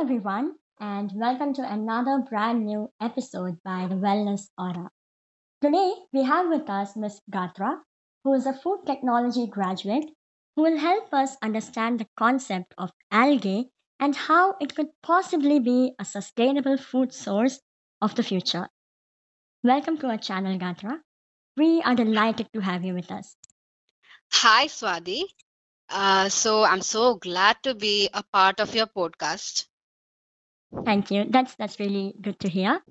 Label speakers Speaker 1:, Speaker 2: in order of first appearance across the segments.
Speaker 1: everyone, and welcome to another brand new episode by the Wellness Aura. Today, we have with us Ms. Gatra, who is a food technology graduate who will help us understand the concept of algae and how it could possibly be a sustainable food source of the future. Welcome to our channel, Gatra. We are delighted to have you with us.
Speaker 2: Hi, Swati. Uh, so I'm so glad to be a part of your podcast.
Speaker 1: Thank you. That's that's really good to hear.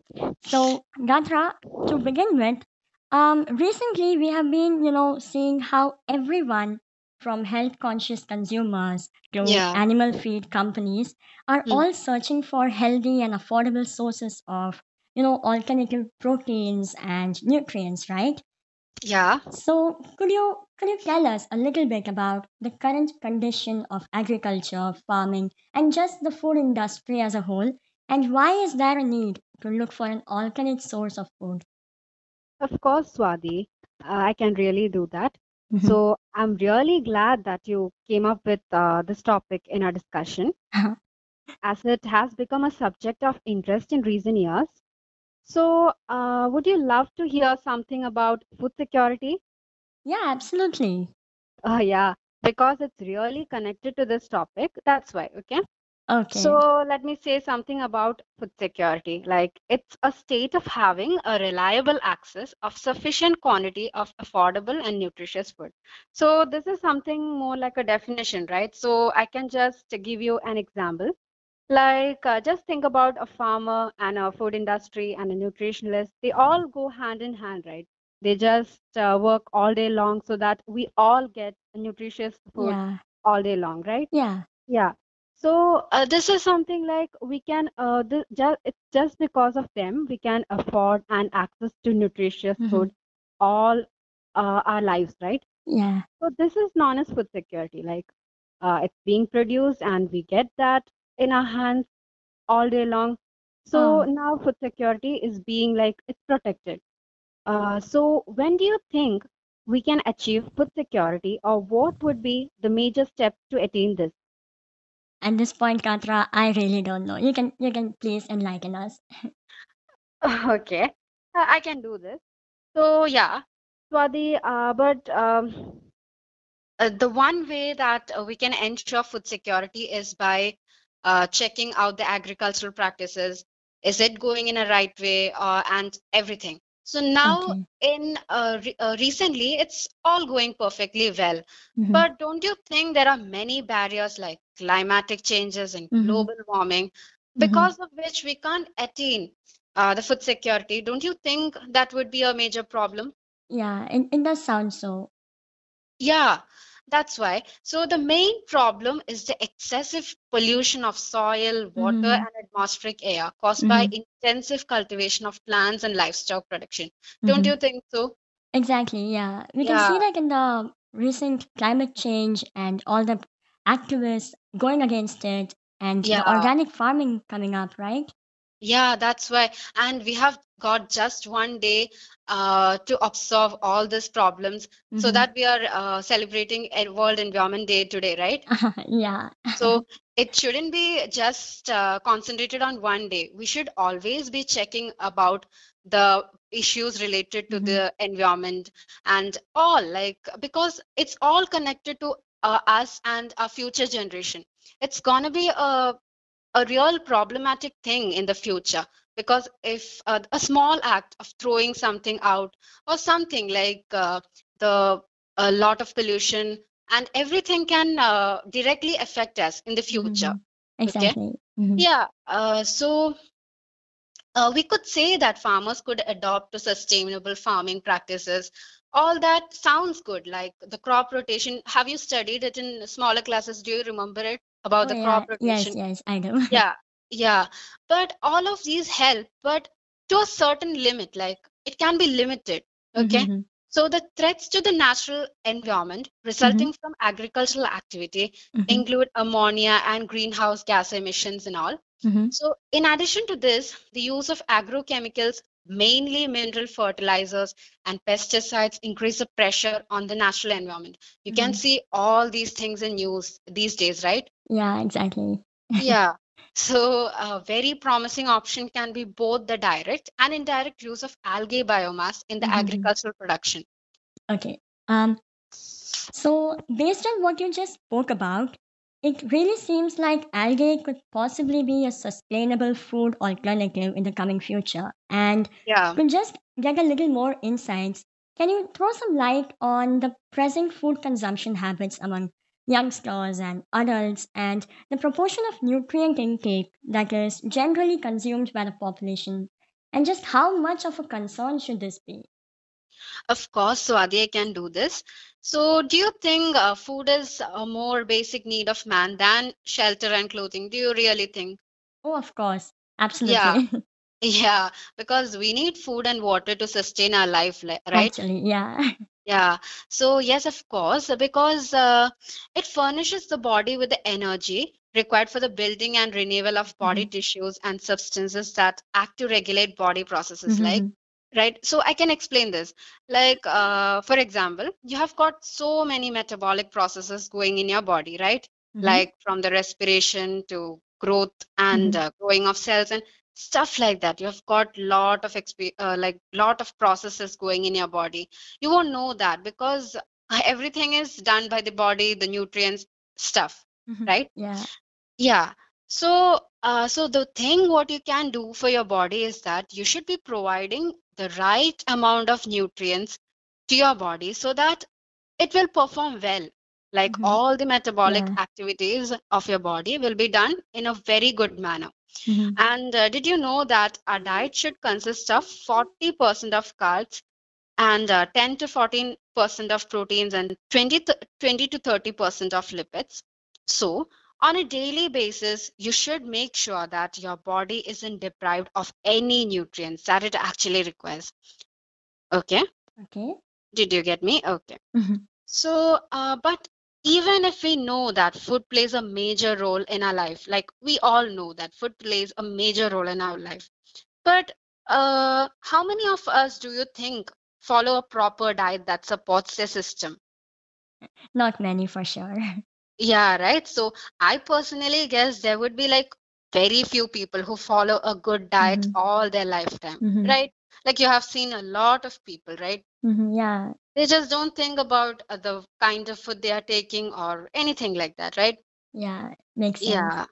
Speaker 1: So, Gatra, to begin with, um, recently we have been, you know, seeing how everyone from health conscious consumers to
Speaker 2: Yeah.
Speaker 1: animal feed companies are
Speaker 2: Hmm.
Speaker 1: all searching for healthy and affordable sources of, you know, alternative proteins and nutrients, right?
Speaker 2: Yeah.
Speaker 1: So, could you could you tell us a little bit about the current condition of agriculture, farming, and just the food industry as a whole, and why is there a need to look for an alternate source of food?
Speaker 3: Of course, Swati, uh, I can really do that.
Speaker 1: Mhm.
Speaker 3: So I'm really glad that you came up with uh, this topic in our discussion,
Speaker 1: Uh-huh.
Speaker 3: as it has become a subject of interest in recent years. So, uh, would you love to hear something about food security?
Speaker 1: yeah, absolutely.
Speaker 3: Oh, yeah, because it's really connected to this topic. That's why, okay?
Speaker 1: Okay.
Speaker 3: So let me say something about food security. Like it's a state of having a reliable access of sufficient quantity of affordable and nutritious food. So this is something more like a definition, right? So I can just give you an example. Like uh, just think about a farmer and a food industry and a nutritionist. They all go hand in hand, right? They just uh, work all day long so that we all get nutritious food
Speaker 1: yeah,
Speaker 3: all day long, right?
Speaker 1: yeah.
Speaker 3: Yeah. So uh, this is something like we can uh, this just it's just because of them we can afford and access to nutritious
Speaker 1: Mhm.
Speaker 3: food all uh, our lives, right?
Speaker 1: Yeah.
Speaker 3: So this is known as food security. Like uh, it's being produced and we get that in our hands all day long. So now food security is being like it's protected. Uh, so when do you think we can achieve food security, or what would be the major steps to attain this?
Speaker 1: At this point, Gatra, I really don't know. You can you can please enlighten us.
Speaker 3: Okay, uh, I can do this. So yeah, Swati, uh, but um,
Speaker 2: Uh, the one way that uh, we can ensure food security is by uh, checking out the agricultural practices. Is it going in a right way uh, and everything? So now,
Speaker 1: Okay.
Speaker 2: in uh, re- uh, recently, it's all going perfectly well.
Speaker 1: Mhm.
Speaker 2: But don't you think there are many barriers like climatic changes and
Speaker 1: Mhm.
Speaker 2: global warming,
Speaker 1: Mhm.
Speaker 2: because of which we can't attain uh, the food security? Don't you think that would be a major problem?
Speaker 1: Yeah, it, it does sound so.
Speaker 2: Yeah, that's why. So the main problem is the excessive pollution of soil, water,
Speaker 1: Mhm.
Speaker 2: and atmospheric air caused by
Speaker 1: Mhm.
Speaker 2: intensive cultivation of plants and livestock production. Don't
Speaker 1: Mhm.
Speaker 2: you think so?
Speaker 1: Exactly, yeah. We can see like in the recent climate change and all the activists going against it and the
Speaker 2: yeah.
Speaker 1: organic farming coming up, right?
Speaker 2: Yeah, that's why. And we have got just one day uh, to observe all these problems so
Speaker 1: Mm-hmm.
Speaker 2: that we are uh, celebrating World Environment Day today, right?
Speaker 1: yeah.
Speaker 2: So it shouldn't be just uh, concentrated on one day. We should always be checking about the issues related to
Speaker 1: Mhm.
Speaker 2: the environment and all, like, because it's all connected to uh, us and our future generation. It's gonna be a a real problematic thing in the future. Because if uh, a small act of throwing something out or something like uh, the a lot of pollution and everything can uh, directly affect us in the future.
Speaker 1: Mhm.
Speaker 2: okay?
Speaker 1: Exactly. Mhm.
Speaker 2: yeah uh, so uh, we could say that farmers could adopt to sustainable farming practices. All that sounds good like the crop rotation. Have you studied it in smaller classes? Do you remember it about
Speaker 1: Oh
Speaker 2: the crop
Speaker 1: Yes,
Speaker 2: rotation
Speaker 1: yes, I do.
Speaker 2: yeah, yeah. But all of these help, but to a certain limit, like it can be limited. Okay.
Speaker 1: Mhm.
Speaker 2: So the threats to the natural environment
Speaker 1: Mhm.
Speaker 2: resulting from agricultural activity
Speaker 1: Mhm.
Speaker 2: include ammonia and greenhouse gas emissions and all.
Speaker 1: Mhm.
Speaker 2: So in addition to this, the use of agrochemicals, mainly mineral fertilizers and pesticides, increase the pressure on the natural environment. You can
Speaker 1: Mhm.
Speaker 2: see all these things in news these days, right?
Speaker 1: Yeah, exactly.
Speaker 2: Yeah. So, a very promising option can be both the direct and indirect use of algae biomass in the
Speaker 1: Mhm.
Speaker 2: agricultural production.
Speaker 1: Okay. Um, so based on what you just spoke about, it really seems like algae could possibly be a sustainable food alternative in the coming future. And
Speaker 2: Yeah.
Speaker 1: to just get a little more insights, can you throw some light on the present food consumption habits among youngsters and adults and the proportion of nutrient intake that is generally consumed by the population and just how much of a concern should this be?
Speaker 2: Of course, I can do this. So, do you think uh, food is a more basic need of man than shelter and clothing? Do you really think?
Speaker 1: Oh, of course. Absolutely.
Speaker 2: yeah, Yeah, because we need food and water to sustain our life, right?
Speaker 1: Actually, yeah.
Speaker 2: Yeah. So, yes, of course, because uh, it furnishes the body with the energy required for the building and renewal of body
Speaker 1: Mhm.
Speaker 2: tissues and substances that act to regulate body processes like
Speaker 1: Mhm.
Speaker 2: right so i can explain this like uh, for example you have got so many metabolic processes going in your body right
Speaker 1: Mhm.
Speaker 2: like from the respiration to growth and
Speaker 1: Mhm.
Speaker 2: uh, growing of cells and stuff like that you have got lot of exp- uh, like lot of processes going in your body you won't know that because everything is done by the body the nutrients stuff
Speaker 1: Mhm.
Speaker 2: right
Speaker 1: Yeah.
Speaker 2: yeah. So, uh, so the thing what you can do for your body is that you should be providing the right amount of nutrients to your body so that it will perform well. Like
Speaker 1: Mhm.
Speaker 2: all the metabolic
Speaker 1: Yeah.
Speaker 2: activities of your body will be done in a very good manner.
Speaker 1: Mhm.
Speaker 2: And uh, did you know that our diet should consist of 40% of carbs and uh, 10 to 14% of proteins and 20, th- 20 to 30% of lipids? So, on a daily basis, you should make sure that your body isn't deprived of any nutrients that it actually requires. Okay,
Speaker 1: Okay.
Speaker 2: did you get me? Okay.
Speaker 1: Mhm.
Speaker 2: So, uh, but even if we know that food plays a major role in our life, like we all know that food plays a major role in our life, but uh, how many of us do you think follow a proper diet that supports their system?
Speaker 1: Not many for sure.
Speaker 2: Yeah, right. So I personally guess there would be like very few people who follow a good diet
Speaker 1: Mhm.
Speaker 2: all their lifetime,
Speaker 1: Mhm.
Speaker 2: right? Like you have seen a lot of people, right?
Speaker 1: Mhm. Yeah.
Speaker 2: They just don't think about uh, the kind of food they are taking or anything like that, right?
Speaker 1: Yeah. Makes sense.
Speaker 2: Yeah,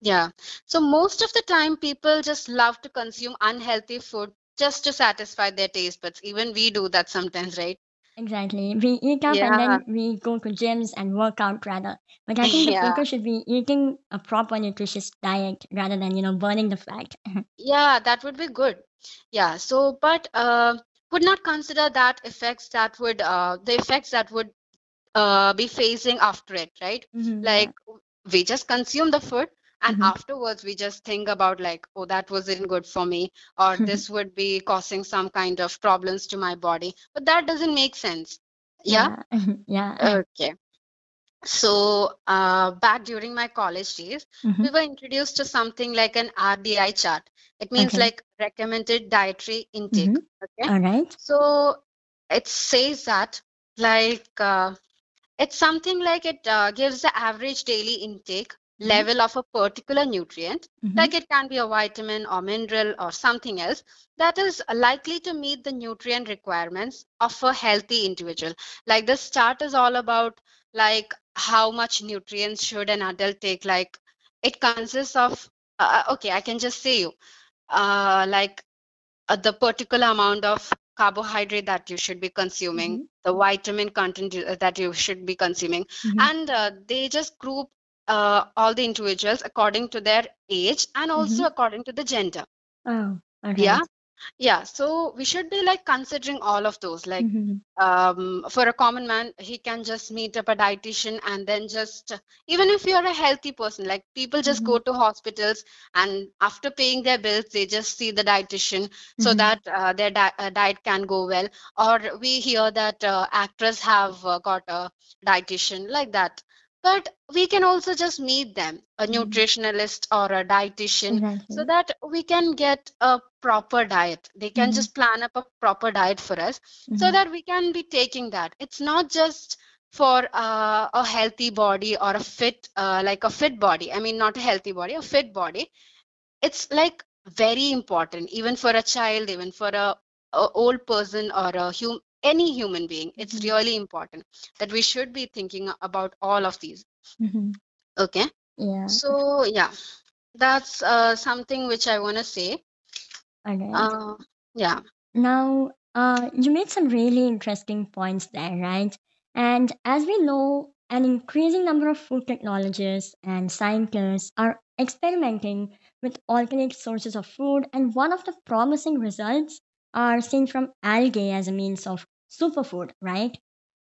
Speaker 2: yeah. So most of the time, people just love to consume unhealthy food just to satisfy their taste buds. Even we do that sometimes, right?
Speaker 1: Exactly. We eat up and then we go to gyms and work out rather. But I think the
Speaker 2: yeah.
Speaker 1: people should be eating a proper nutritious diet rather than, you know, burning the fat.
Speaker 2: Yeah, that would be good. Yeah, so but uh, would not consider that effects that would uh, the effects that would uh, be facing after it, right?
Speaker 1: Mhm.
Speaker 2: Like we just consume the food and
Speaker 1: Mhm.
Speaker 2: afterwards we just think about like, oh, that wasn't good for me, or this would be causing some kind of problems to my body. But that doesn't make sense. Yeah?
Speaker 1: Yeah. Yeah.
Speaker 2: Okay. So uh, back during my college days, we
Speaker 1: Mhm.
Speaker 2: were introduced to something like an RDI chart. It means
Speaker 1: Okay.
Speaker 2: like recommended dietary intake.
Speaker 1: Mhm.
Speaker 2: Okay.
Speaker 1: All right.
Speaker 2: So it says that like uh, it's something like it uh, gives the average daily intake
Speaker 1: Mhm.
Speaker 2: level of a particular nutrient,
Speaker 1: Mhm.
Speaker 2: like it can be a vitamin or mineral or something else that is likely to meet the nutrient requirements of a healthy individual. Like this chart is all about like how much nutrients should an adult take. Like it consists of uh, okay, I can just say you uh, like uh, the particular amount of carbohydrate that you should be consuming,
Speaker 1: Mhm.
Speaker 2: the vitamin content uh, that you should be consuming,
Speaker 1: Mhm.
Speaker 2: and uh, they just group uh, all the individuals according to their age and also
Speaker 1: Mhm.
Speaker 2: according to the gender.
Speaker 1: Oh, all
Speaker 2: Yeah. Yeah. So we should be like considering all of those. Like
Speaker 1: Mhm.
Speaker 2: um, for a common man, he can just meet up a dietitian and then just, even if you're a healthy person, like people just go
Speaker 1: Mhm.
Speaker 2: to hospitals and after paying their bills, they just see the dietitian so
Speaker 1: Mhm.
Speaker 2: that uh, their di- uh, diet can go well. Or we hear that uh, actors have uh, got a dietitian like that. But we can also just meet them, a
Speaker 1: Mhm.
Speaker 2: nutritionalist or a dietitian, so that we can get a proper diet. They can
Speaker 1: Mhm.
Speaker 2: just plan up a proper diet for us so
Speaker 1: Mhm.
Speaker 2: that we can be taking that. It's not just for uh, a healthy body or a fit uh, like a fit body i mean not a healthy body a fit body it's like very important even for a child even for a, a old person or a hum, any human being it's
Speaker 1: Mhm.
Speaker 2: really important that we should be thinking about all of these
Speaker 1: Mhm.
Speaker 2: okay
Speaker 1: Yeah.
Speaker 2: so yeah that's uh, something which i want to say
Speaker 1: Okay.
Speaker 2: uh, yeah
Speaker 1: Now, uh, you made some really interesting points there, right? And as we know, an increasing number of food technologists and scientists are experimenting with alternate sources of food, and one of the promising results are seen from algae as a means of superfood, right?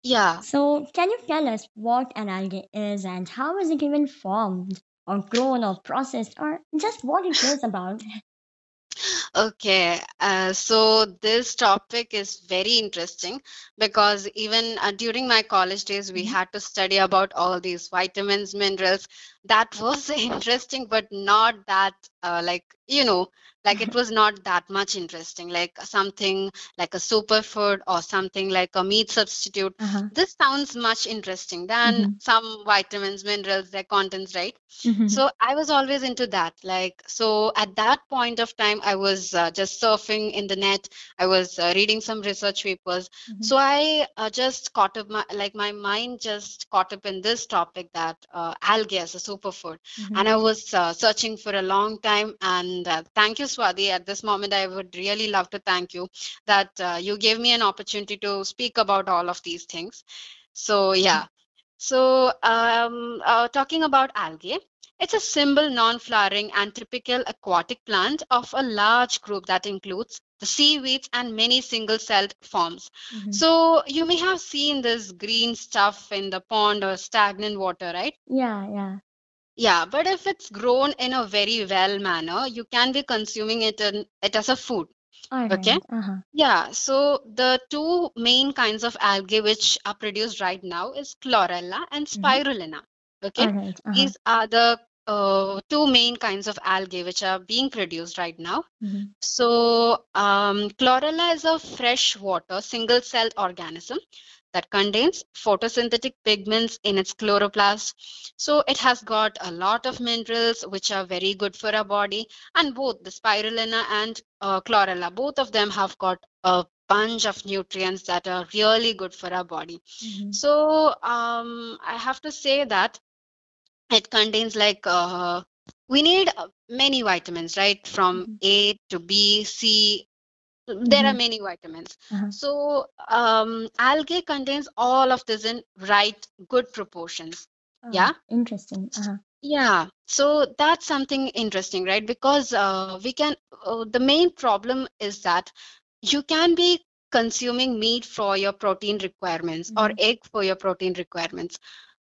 Speaker 2: yeah
Speaker 1: So, can you tell us what an algae is and how is it even formed, or grown, or processed, or just what it is about?
Speaker 2: Okay, uh, so this topic is very interesting because even uh, during my college days, we
Speaker 1: Mhm.
Speaker 2: had to study about all these vitamins, minerals. That was interesting, but not that, uh, like, you know, like it was not that much interesting, like something like a superfood or something like a meat substitute.
Speaker 1: Uh-huh.
Speaker 2: This sounds much interesting than
Speaker 1: Mhm.
Speaker 2: some vitamins, minerals, their contents, right?
Speaker 1: Mhm.
Speaker 2: So I was always into that. Like, so at that point of time, I was uh, just surfing in the net. I was uh, reading some research papers.
Speaker 1: Mhm.
Speaker 2: So I uh, just caught up my, like my mind just caught up in this topic that uh, algae as a superfood.
Speaker 1: Mhm.
Speaker 2: And I was uh, searching for a long time. And uh, thank you, Swati. At this moment, I would really love to thank you that uh, you gave me an opportunity to speak about all of these things. So yeah. So, um, uh, talking about algae, it's a simple, non-flowering and typical aquatic plant of a large group that includes the seaweeds and many single-celled forms.
Speaker 1: Mhm.
Speaker 2: So, you may have seen this green stuff in the pond or stagnant water, right?
Speaker 1: Yeah, yeah.
Speaker 2: Yeah, but if it's grown in a very well manner, you can be consuming it in, it as a food.
Speaker 1: All
Speaker 2: Okay.
Speaker 1: right. Uh-huh.
Speaker 2: Yeah, so the two main kinds of algae which are produced right now is chlorella and
Speaker 1: Mhm.
Speaker 2: spirulina. Okay,
Speaker 1: All right. Uh-huh.
Speaker 2: these are the uh, two main kinds of algae which are being produced right now.
Speaker 1: Mhm.
Speaker 2: So, um, chlorella is a freshwater single-celled organism that contains photosynthetic pigments in its chloroplast. So, it has got a lot of minerals which are very good for our body. And both the spirulina and uh, chlorella, both of them have got a bunch of nutrients that are really good for our body.
Speaker 1: Mhm.
Speaker 2: So, um, I have to say that it contains like uh, we need uh, many vitamins, right? From
Speaker 1: Mhm.
Speaker 2: A to B, C. There are
Speaker 1: Mhm.
Speaker 2: many vitamins.
Speaker 1: Uh-huh.
Speaker 2: So, um, algae contains all of this in right, good proportions.
Speaker 1: Oh,
Speaker 2: Yeah.
Speaker 1: Interesting. Uh-huh.
Speaker 2: Yeah, so that's something interesting, right? Because uh, we can, uh, the main problem is that you can be consuming meat for your protein requirements or
Speaker 1: Mhm.
Speaker 2: egg for your protein requirements.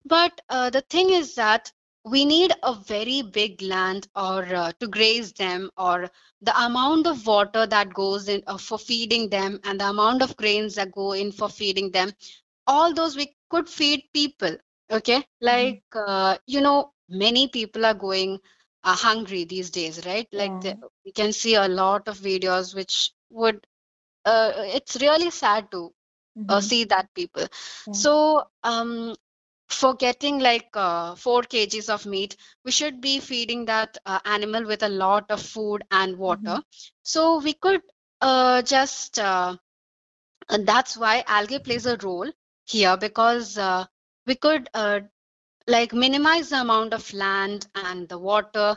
Speaker 2: But uh, the thing is that we need a very big land or uh, to graze them or the amount of water that goes in uh, for feeding them and the amount of grains that go in for feeding them all those we could feed people okay like uh, you know many people are going uh, hungry these days right like
Speaker 1: Yeah.
Speaker 2: the, we can see a lot of videos which would uh, it's really sad to uh,
Speaker 1: Mhm.
Speaker 2: see that people
Speaker 1: Yeah.
Speaker 2: so um for getting like uh, 4 kgs of meat we should be feeding that uh, animal with a lot of food and water. So we could uh, just uh, and that's why algae plays a role here because uh, we could uh, like minimize the amount of land and the water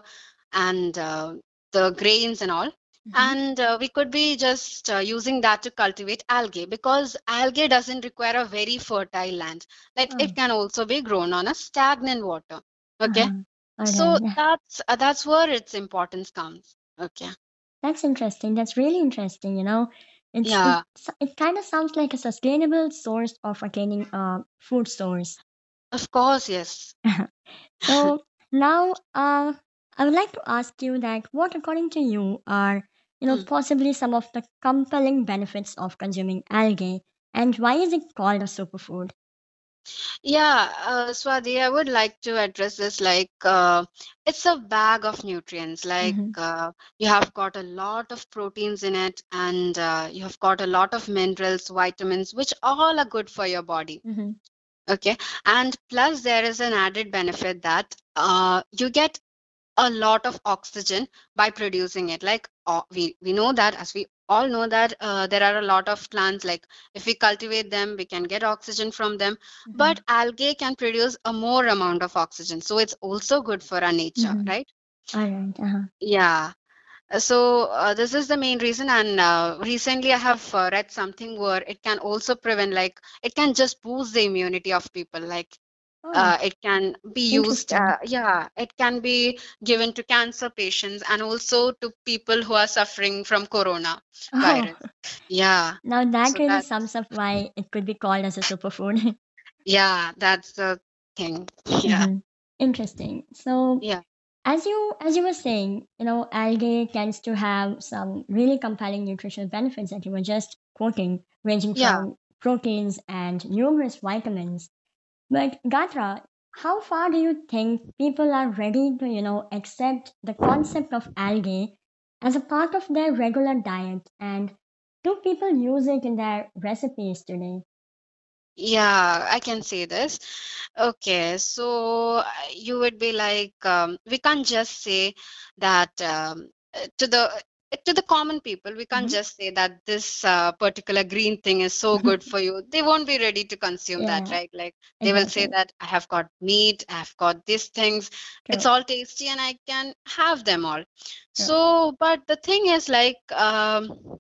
Speaker 2: and uh, the grains and all
Speaker 1: Mhm.
Speaker 2: and uh, we could be just uh, using that to cultivate algae because algae doesn't require a very fertile land like
Speaker 1: Oh.
Speaker 2: it can also be grown on a stagnant water okay.
Speaker 1: All
Speaker 2: so.
Speaker 1: Yeah.
Speaker 2: that's uh, that's where its importance comes okay
Speaker 1: That's interesting. That's really interesting. You know, it's
Speaker 2: yeah
Speaker 1: it, it kind of sounds like a sustainable source of attaining a food source.
Speaker 2: of course yes
Speaker 1: So now, uh, I would like to ask you that what, according to you, are you know
Speaker 2: Hmm.
Speaker 1: possibly some of the compelling benefits of consuming algae, and why is it called a superfood?
Speaker 2: Yeah, uh, Swati, I would like to address this like uh, it's a bag of nutrients. Like
Speaker 1: Mhm.
Speaker 2: uh, you have got a lot of proteins in it, and uh, you have got a lot of minerals, vitamins, which all are good for your body.
Speaker 1: Mhm.
Speaker 2: Okay. And plus, there is an added benefit that uh, you get a lot of oxygen by producing it. Like uh, we, we know that, as we all know that uh, there are a lot of plants, like if we cultivate them, we can get oxygen from them.
Speaker 1: Mm-hmm.
Speaker 2: But algae can produce a more amount of oxygen. So it's also good for our nature,
Speaker 1: Mhm.
Speaker 2: right?
Speaker 1: All right. Uh-huh.
Speaker 2: Yeah. So uh, this is the main reason, and uh, recently I have uh, read something where it can also prevent, like it can just boost the immunity of people. Like
Speaker 1: Oh,
Speaker 2: uh, it can be used, uh, yeah, it can be given to cancer patients and also to people who are suffering from corona
Speaker 1: oh.
Speaker 2: virus. Yeah,
Speaker 1: Now that
Speaker 2: so
Speaker 1: really
Speaker 2: that's
Speaker 1: sums up why it could be called as a superfood.
Speaker 2: yeah, that's the thing. Yeah,
Speaker 1: Mhm. Interesting. So
Speaker 2: yeah,
Speaker 1: as you as you were saying, you know, algae tends to have some really compelling nutritional benefits that you were just quoting, ranging
Speaker 2: yeah.
Speaker 1: from proteins and numerous vitamins. But Gatra, how far do you think people are ready to, you know, accept the concept of algae as a part of their regular diet? And do people use it in their recipes today?
Speaker 2: Yeah, I can see this. Okay, so uh, you would be like, um, we can't just say that um, to the to the common people, we can't
Speaker 1: hmm
Speaker 2: just say that this uh, particular green thing is so good for you. They won't be ready to consume that, right? Like they will say that I have got meat, I have got these things. It's all tasty and I can have them all.
Speaker 1: true.
Speaker 2: So, but the thing is like, um,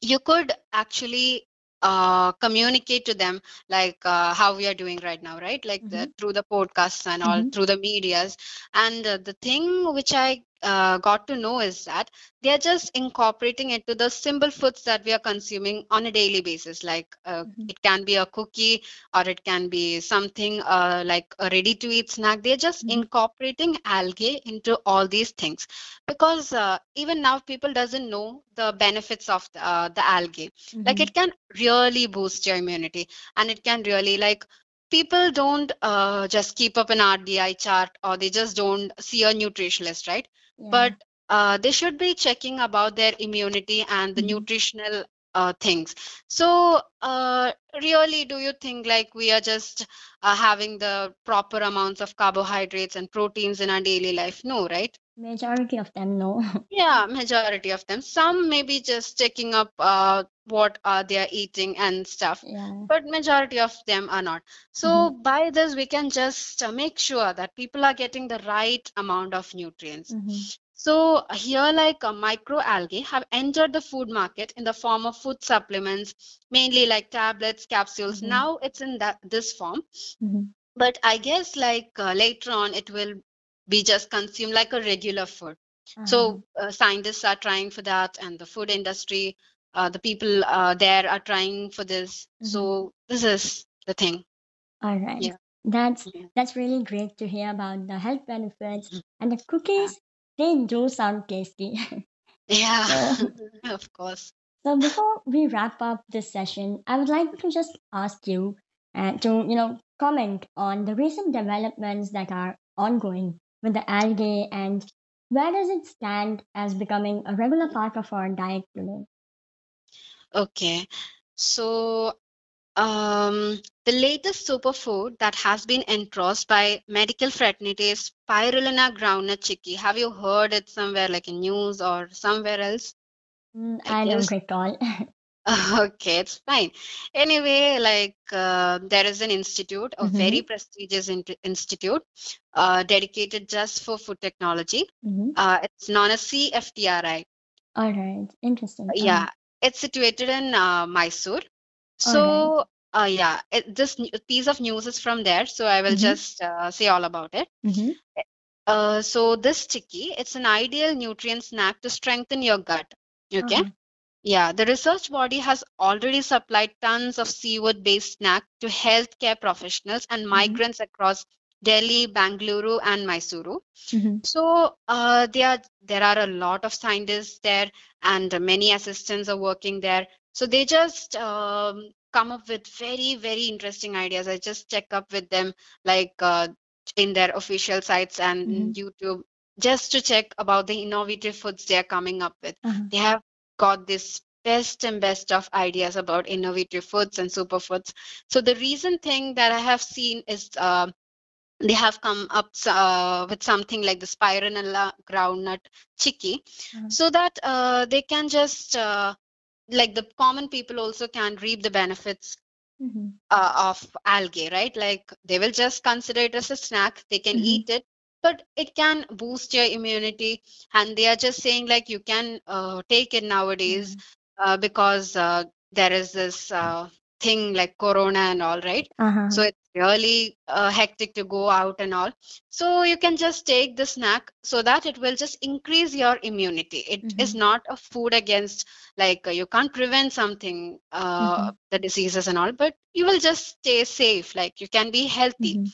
Speaker 2: you could actually uh, communicate to them like uh, how we are doing right now right like the,
Speaker 1: hmm
Speaker 2: through the podcasts and all
Speaker 1: hmm
Speaker 2: through the medias and uh, the thing which i uh, got to know is that they are just incorporating it to the simple foods that we are consuming on a daily basis. Like uh,
Speaker 1: hmm
Speaker 2: it can be a cookie or it can be something uh, like a ready to eat snack they're just
Speaker 1: hmm
Speaker 2: incorporating algae into all these things. Because uh, even now people doesn't know the benefits of the, uh, the algae. Like
Speaker 1: hmm
Speaker 2: it can really boost your immunity. And it can really like people don't uh, just keep up an rdi chart or they just don't see a nutritionist right
Speaker 1: Yeah.
Speaker 2: but uh, they should be checking about their immunity and the
Speaker 1: hmm
Speaker 2: nutritional uh, things so uh, really do you think like we are just uh, having the proper amounts of carbohydrates and proteins in our daily life no right
Speaker 1: Majority of them, no.
Speaker 2: yeah, majority of them. Some maybe just checking up uh, what are they are eating and stuff,
Speaker 1: Yeah.
Speaker 2: but majority of them are not. So by this, we can just uh, make sure that people are getting the right amount of nutrients.
Speaker 1: hmm
Speaker 2: So here, like uh, microalgae have entered the food market in the form of food supplements, mainly like tablets, capsules.
Speaker 1: hmm
Speaker 2: Now it's in that this form
Speaker 1: hmm
Speaker 2: but i guess like uh, later on it will be just consumed like a regular food
Speaker 1: Uh-huh.
Speaker 2: so uh, scientists are trying for that and the food industry uh, the people uh, there are trying for this
Speaker 1: hmm
Speaker 2: so this is the thing
Speaker 1: All right.
Speaker 2: yeah
Speaker 1: That's
Speaker 2: yeah
Speaker 1: that's really great to hear about the health benefits
Speaker 2: Mhm.
Speaker 1: and the cookies. They do sound tasty.
Speaker 2: yeah.
Speaker 1: so,
Speaker 2: of course
Speaker 1: so before we wrap up this session, I would like to just ask you uh, to you know comment on the recent developments that are ongoing with the algae and where does it stand as becoming a regular part of our diet today?
Speaker 2: Okay so um, the latest superfood that has been endorsed by medical fraternity is spirulina groundnut chikki. Have you heard it somewhere like in news or somewhere else?
Speaker 1: Mm,
Speaker 2: I
Speaker 1: I don't recall.
Speaker 2: Okay, it's fine. Anyway, like uh, there is an institute, a very
Speaker 1: mm-hmm.
Speaker 2: prestigious in institute, uh, dedicated just for food technology.
Speaker 1: Mm-hmm.
Speaker 2: Uh, it's known as CFTRI.
Speaker 1: All right. Interesting. Uh-huh.
Speaker 2: Yeah, it's situated in uh, Mysore.
Speaker 1: All right.
Speaker 2: So, uh, yeah, it, this piece of news is from there. So I will
Speaker 1: Mm-hmm.
Speaker 2: just uh, say all about it.
Speaker 1: Mm-hmm.
Speaker 2: Uh, so this chikki, it's an ideal nutrient snack to strengthen your gut. Okay.
Speaker 1: Uh-huh.
Speaker 2: Yeah, the research body has already supplied tons of seaweed-based snack to healthcare professionals and
Speaker 1: Mm-hmm.
Speaker 2: migrants across Delhi, Bangalore, and Mysuru.
Speaker 1: Mm-hmm.
Speaker 2: So uh, there, there are a lot of scientists there, and many assistants are working there. So they just um, come up with very, very interesting ideas. I just check up with them, like uh, in their official sites and
Speaker 1: Mm-hmm.
Speaker 2: YouTube, just to check about the innovative foods they are coming up with.
Speaker 1: Uh-huh.
Speaker 2: They have got this best and best of ideas about innovative foods and superfoods. So the recent thing that I have seen is uh, they have come up uh, with something like the spirulina groundnut chikki,
Speaker 1: Mhm.
Speaker 2: so that uh, they can just uh, like the common people also can reap the benefits
Speaker 1: Mhm.
Speaker 2: uh, of algae, right? Like they will just consider it as a snack. They can
Speaker 1: Mhm.
Speaker 2: eat it, but it can boost your immunity. And they are just saying like you can uh, take it nowadays uh, because uh, there is this uh, thing like corona and all, right?
Speaker 1: Uh-huh.
Speaker 2: So it's really uh, hectic to go out and all. So you can just take the snack so that it will just increase your immunity. It is
Speaker 1: Mhm.
Speaker 2: not a food against like uh, you can't prevent something uh, the diseases and all, but you will just stay safe. Like you can be healthy.
Speaker 1: Mhm.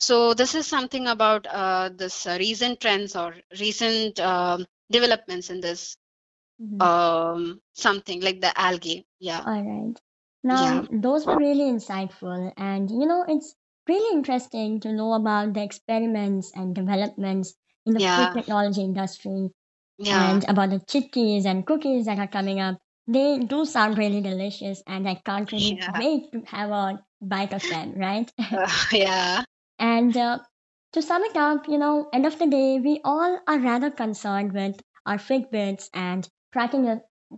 Speaker 2: So this is something about uh, this uh, recent trends or recent um, developments in this
Speaker 1: Mhm.
Speaker 2: um, something like the algae. Yeah.
Speaker 1: All right. Now, those were really insightful. And, you know, it's really interesting to know about the experiments and developments in the
Speaker 2: Yeah.
Speaker 1: food technology industry
Speaker 2: Yeah.
Speaker 1: and about the chikkis and cookies that are coming up. They do sound really delicious, and I can't really
Speaker 2: Yeah.
Speaker 1: wait to have a bite of them, right?
Speaker 2: Uh, yeah.
Speaker 1: And uh, to sum it up, you know, end of the day, we all are rather concerned with our Fitbits and tracking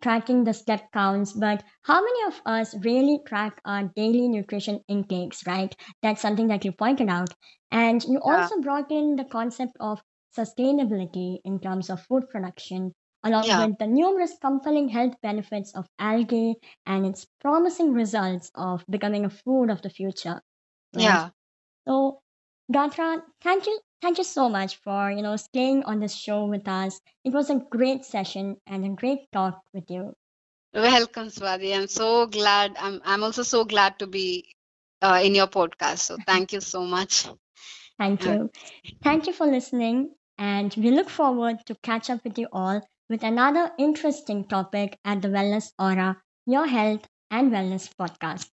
Speaker 1: tracking the step counts. But how many of us really track our daily nutrition intakes, right? That's something that you pointed out. And you
Speaker 2: Yeah.
Speaker 1: also brought in the concept of sustainability in terms of food production, along
Speaker 2: Yeah.
Speaker 1: with the numerous compelling health benefits of algae and its promising results of becoming a food of the future. right?
Speaker 2: Yeah.
Speaker 1: So, Gatra, thank you, thank you so much for you know staying on this show with us. It was a great session and a great talk with you.
Speaker 2: Welcome, Swati. I'm so glad. I'm I'm also so glad to be uh, in your podcast. So thank you so much.
Speaker 1: Thank you, thank you for listening, and we look forward to catch up with you all with another interesting topic at the Wellness Aura, your health and wellness podcast.